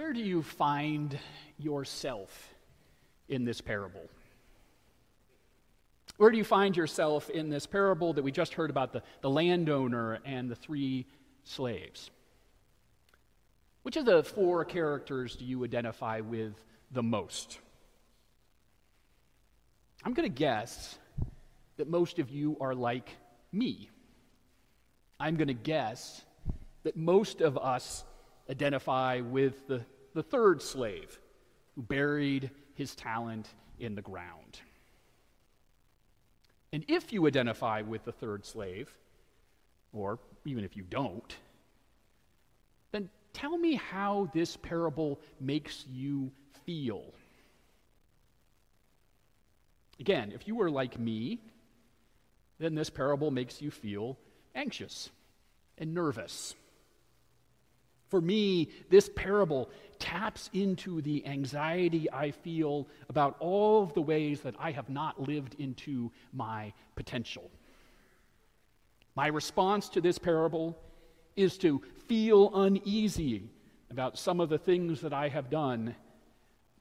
Where do you find yourself in this parable? Where do you find yourself in this parable that we just heard about the, the landowner and the three slaves? Which of the four characters do you identify with the most? I'm going to guess that most of you are like me. I'm going to guess that most of us identify with the, the third slave who buried his talent in the ground. And if you identify with the third slave, or even if you don't, then tell me how this parable makes you feel. Again, if you were like me, then this parable makes you feel anxious and nervous. For me, this parable taps into the anxiety I feel about all of the ways that I have not lived into my potential. My response to this parable is to feel uneasy about some of the things that I have done,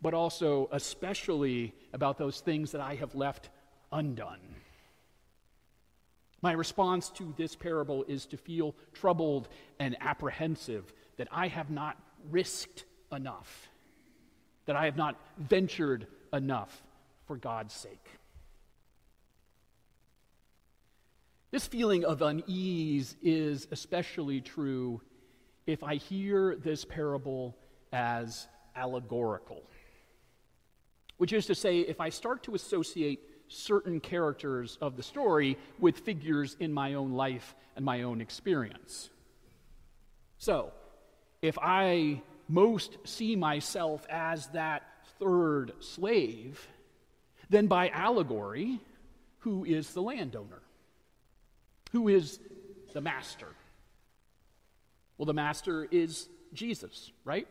but also, especially, about those things that I have left undone. My response to this parable is to feel troubled and apprehensive that I have not risked enough, that I have not ventured enough for God's sake. This feeling of unease is especially true if I hear this parable as allegorical, which is to say, if I start to associate certain characters of the story with figures in my own life and my own experience. So, if I most see myself as that third slave, then by allegory, who is the landowner? Who is the master? Well, the master is Jesus, right?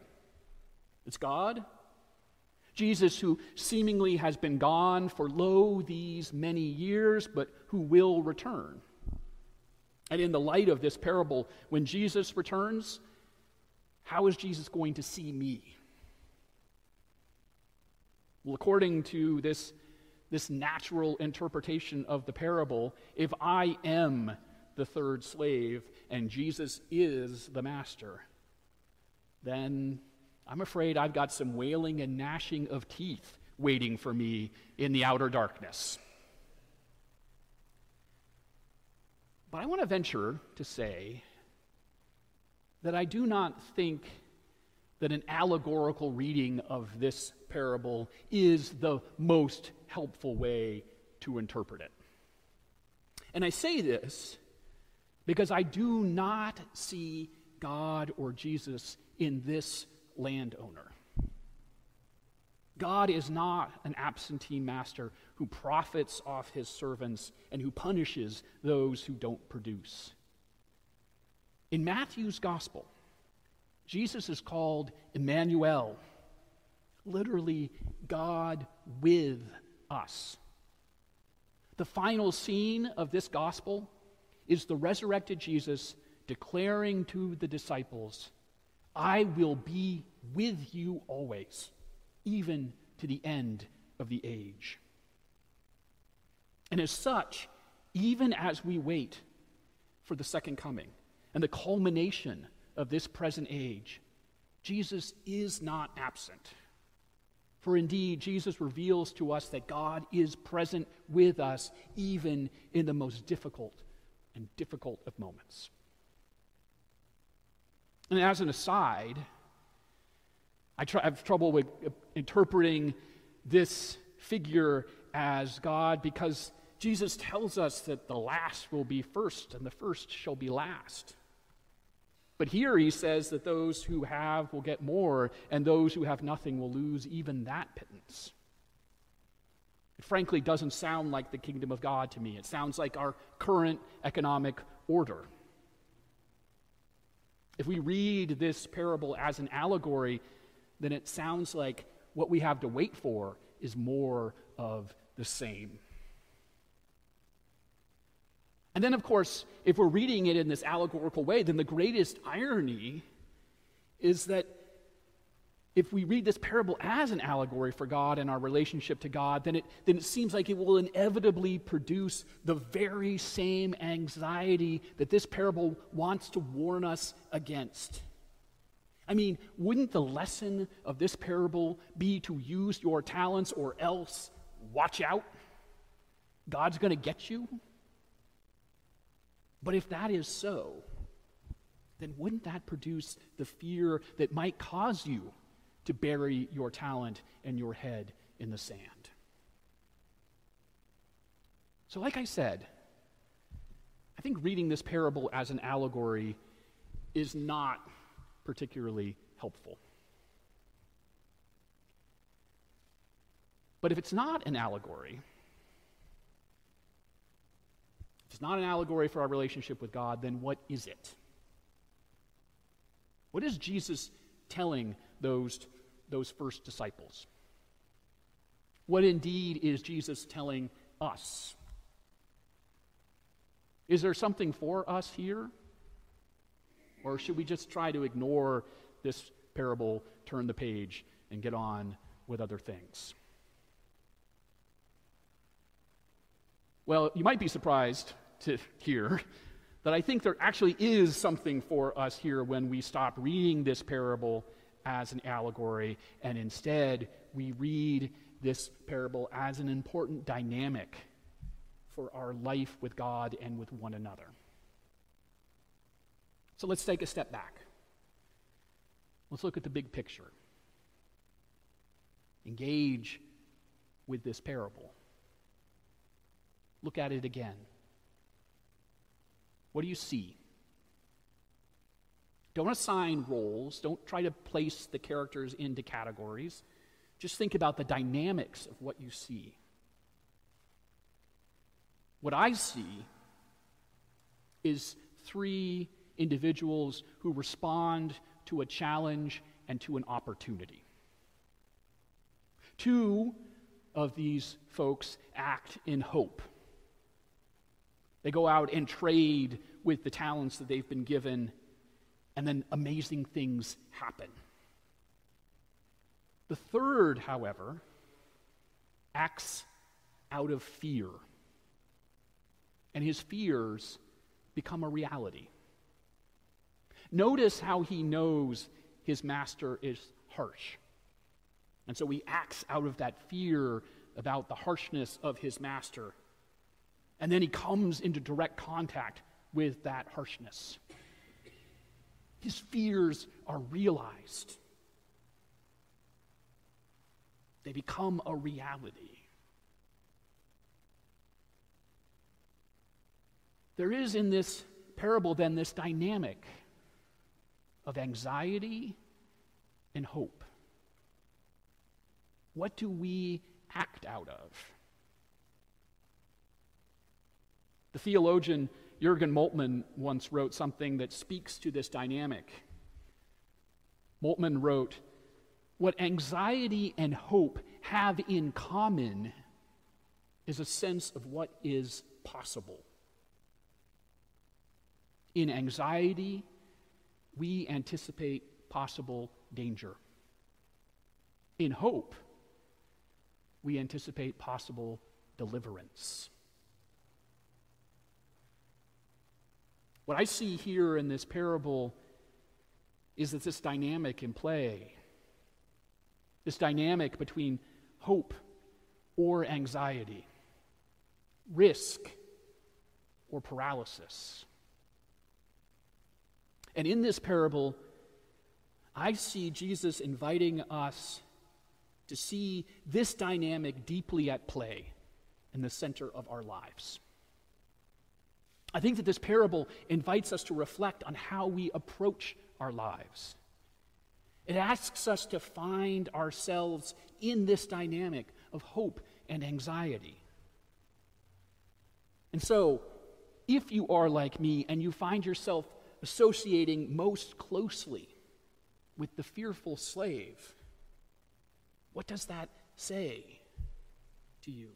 It's God. Jesus, who seemingly has been gone for lo these many years, but who will return. And in the light of this parable, when Jesus returns, how is Jesus going to see me? Well, according to this, this natural interpretation of the parable, if I am the third slave and Jesus is the master, then I'm afraid I've got some wailing and gnashing of teeth waiting for me in the outer darkness. But I want to venture to say that I do not think that an allegorical reading of this parable is the most helpful way to interpret it. And I say this because I do not see God or Jesus in this landowner. God is not an absentee master who profits off his servants and who punishes those who don't produce. In Matthew's gospel, Jesus is called Emmanuel, literally, God with us. The final scene of this gospel is the resurrected Jesus declaring to the disciples, I will be with you always, even to the end of the age. And as such, even as we wait for the second coming, and the culmination of this present age, Jesus is not absent. For indeed, Jesus reveals to us that God is present with us even in the most difficult and difficult of moments. And as an aside, I, try, have trouble with interpreting this figure as God because Jesus tells us that the last will be first and the first shall be last. But here he says that those who have will get more, and those who have nothing will lose even that pittance. It frankly doesn't sound like the kingdom of God to me. It sounds like our current economic order. If we read this parable as an allegory, then it sounds like what we have to wait for is more of the same. And then, of course, if we're reading it in this allegorical way, then the greatest irony is that if we read this parable as an allegory for God and our relationship to God, then it, then it seems like it will inevitably produce the very same anxiety that this parable wants to warn us against. I mean, wouldn't the lesson of this parable be to use your talents or else watch out? God's going to get you? But if that is so, then wouldn't that produce the fear that might cause you to bury your talent and your head in the sand. So, like I said, I think reading this parable as an allegory is not particularly helpful. But if it's not an allegory, if it's not an allegory for our relationship with God, then what is it? What is Jesus telling those those first disciples. What indeed is Jesus telling us? Is there something for us here? Or should we just try to ignore this parable, turn the page, and get on with other things? Well, you might be surprised to hear that I think there actually is something for us here when we stop reading this parable as an allegory, and instead we read this parable as an important dynamic for our life with God and with one another. So let's take a step back. Let's look at the big picture. Engage with this parable. Look at it again. What do you see? Don't assign roles. Don't try to place the characters into categories. Just think about the dynamics of what you see. What I see is three individuals who respond to a challenge and to an opportunity. Two of these folks act in hope. They go out and trade with the talents that they've been given and then amazing things happen. The third, however, acts out of fear, and his fears become a reality. Notice how he knows his master is harsh. And so he acts out of that fear about the harshness of his master. And then he comes into direct contact with that harshness his fears are realized. They become a reality. There is in this parable, then, this dynamic of anxiety and hope. What do we act out of? The theologian Jurgen Moltmann once wrote something that speaks to this dynamic. Moltmann wrote, What anxiety and hope have in common is a sense of what is possible. In anxiety, we anticipate possible danger. In hope, we anticipate possible deliverance. What I see here in this parable is that this dynamic in play, this dynamic between hope or anxiety, risk or paralysis. And in this parable, I see Jesus inviting us to see this dynamic deeply at play in the center of our lives. I think that this parable invites us to reflect on how we approach our lives. It asks us to find ourselves in this dynamic of hope and anxiety. And so, if you are like me and you find yourself associating most closely with the fearful slave, what does that say to you?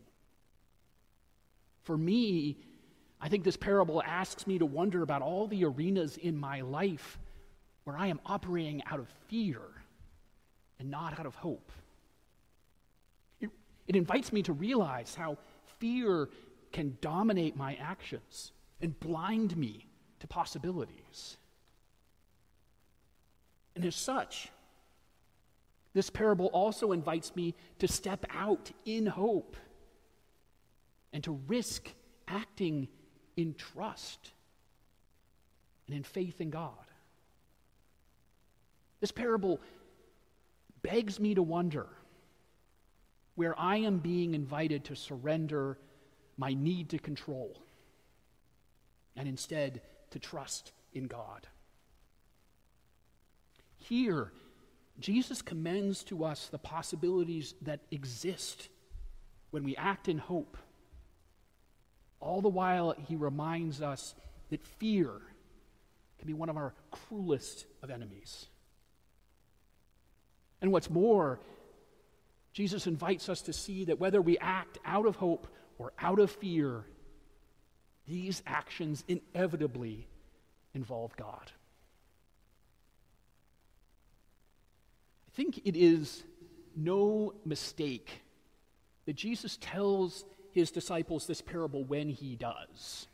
For me, I think this parable asks me to wonder about all the arenas in my life where I am operating out of fear and not out of hope. It, it invites me to realize how fear can dominate my actions and blind me to possibilities. And as such, this parable also invites me to step out in hope and to risk acting in trust and in faith in God. This parable begs me to wonder where I am being invited to surrender my need to control and instead to trust in God. Here, Jesus commends to us the possibilities that exist when we act in hope. All the while, he reminds us that fear can be one of our cruelest of enemies. And what's more, Jesus invites us to see that whether we act out of hope or out of fear, these actions inevitably involve God. I think it is no mistake that Jesus tells his disciples this parable when he does.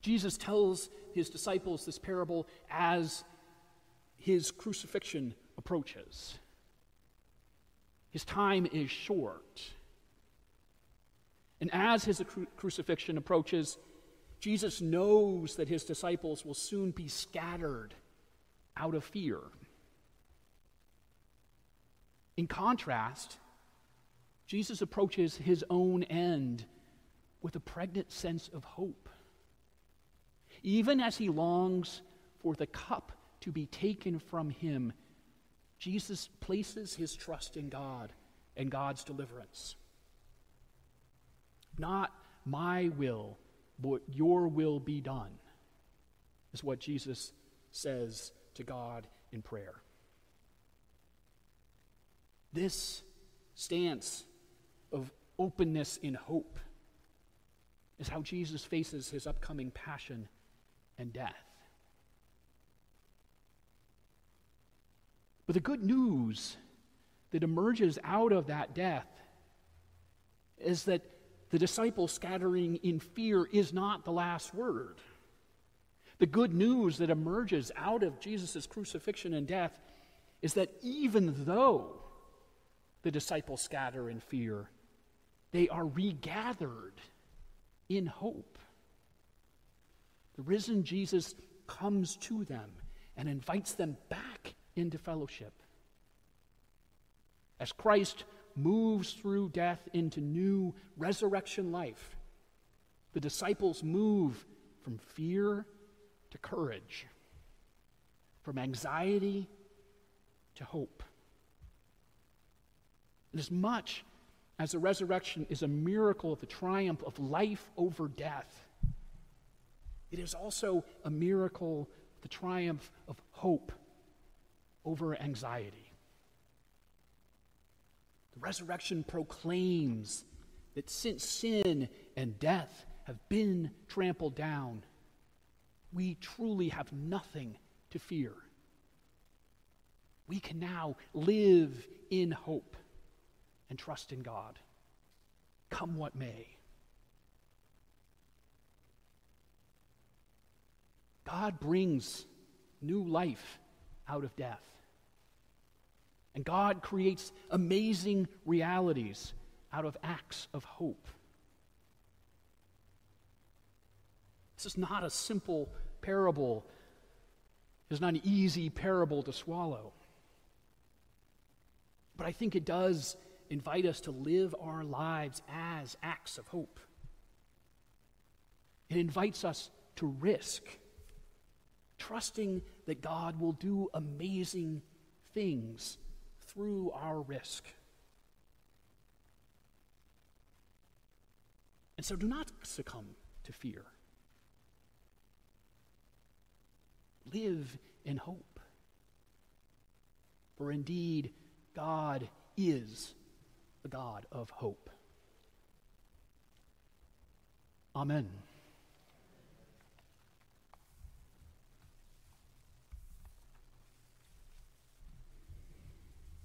Jesus tells his disciples this parable as his crucifixion approaches. His time is short. And as his cru- crucifixion approaches, Jesus knows that his disciples will soon be scattered out of fear. In contrast, Jesus approaches his own end with a pregnant sense of hope. Even as he longs for the cup to be taken from him, Jesus places his trust in God and God's deliverance. Not my will, but your will be done, is what Jesus says to God in prayer. This stance of openness in hope is how Jesus faces his upcoming passion and death. But the good news that emerges out of that death is that the disciples scattering in fear is not the last word. The good news that emerges out of Jesus' crucifixion and death is that even though the disciples scatter in fear, they are regathered in hope. The risen Jesus comes to them and invites them back into fellowship. As Christ moves through death into new resurrection life, the disciples move from fear to courage, from anxiety to hope. And as much as the resurrection is a miracle of the triumph of life over death, it is also a miracle, the triumph of hope over anxiety. The resurrection proclaims that since sin and death have been trampled down, we truly have nothing to fear. We can now live in hope and trust in God, come what may. God brings new life out of death. And God creates amazing realities out of acts of hope. This is not a simple parable. It's not an easy parable to swallow. But I think it does invite us to live our lives as acts of hope. It invites us to risk, trusting that God will do amazing things through our risk. And so do not succumb to fear. Live in hope. For indeed, God is God of hope. Amen.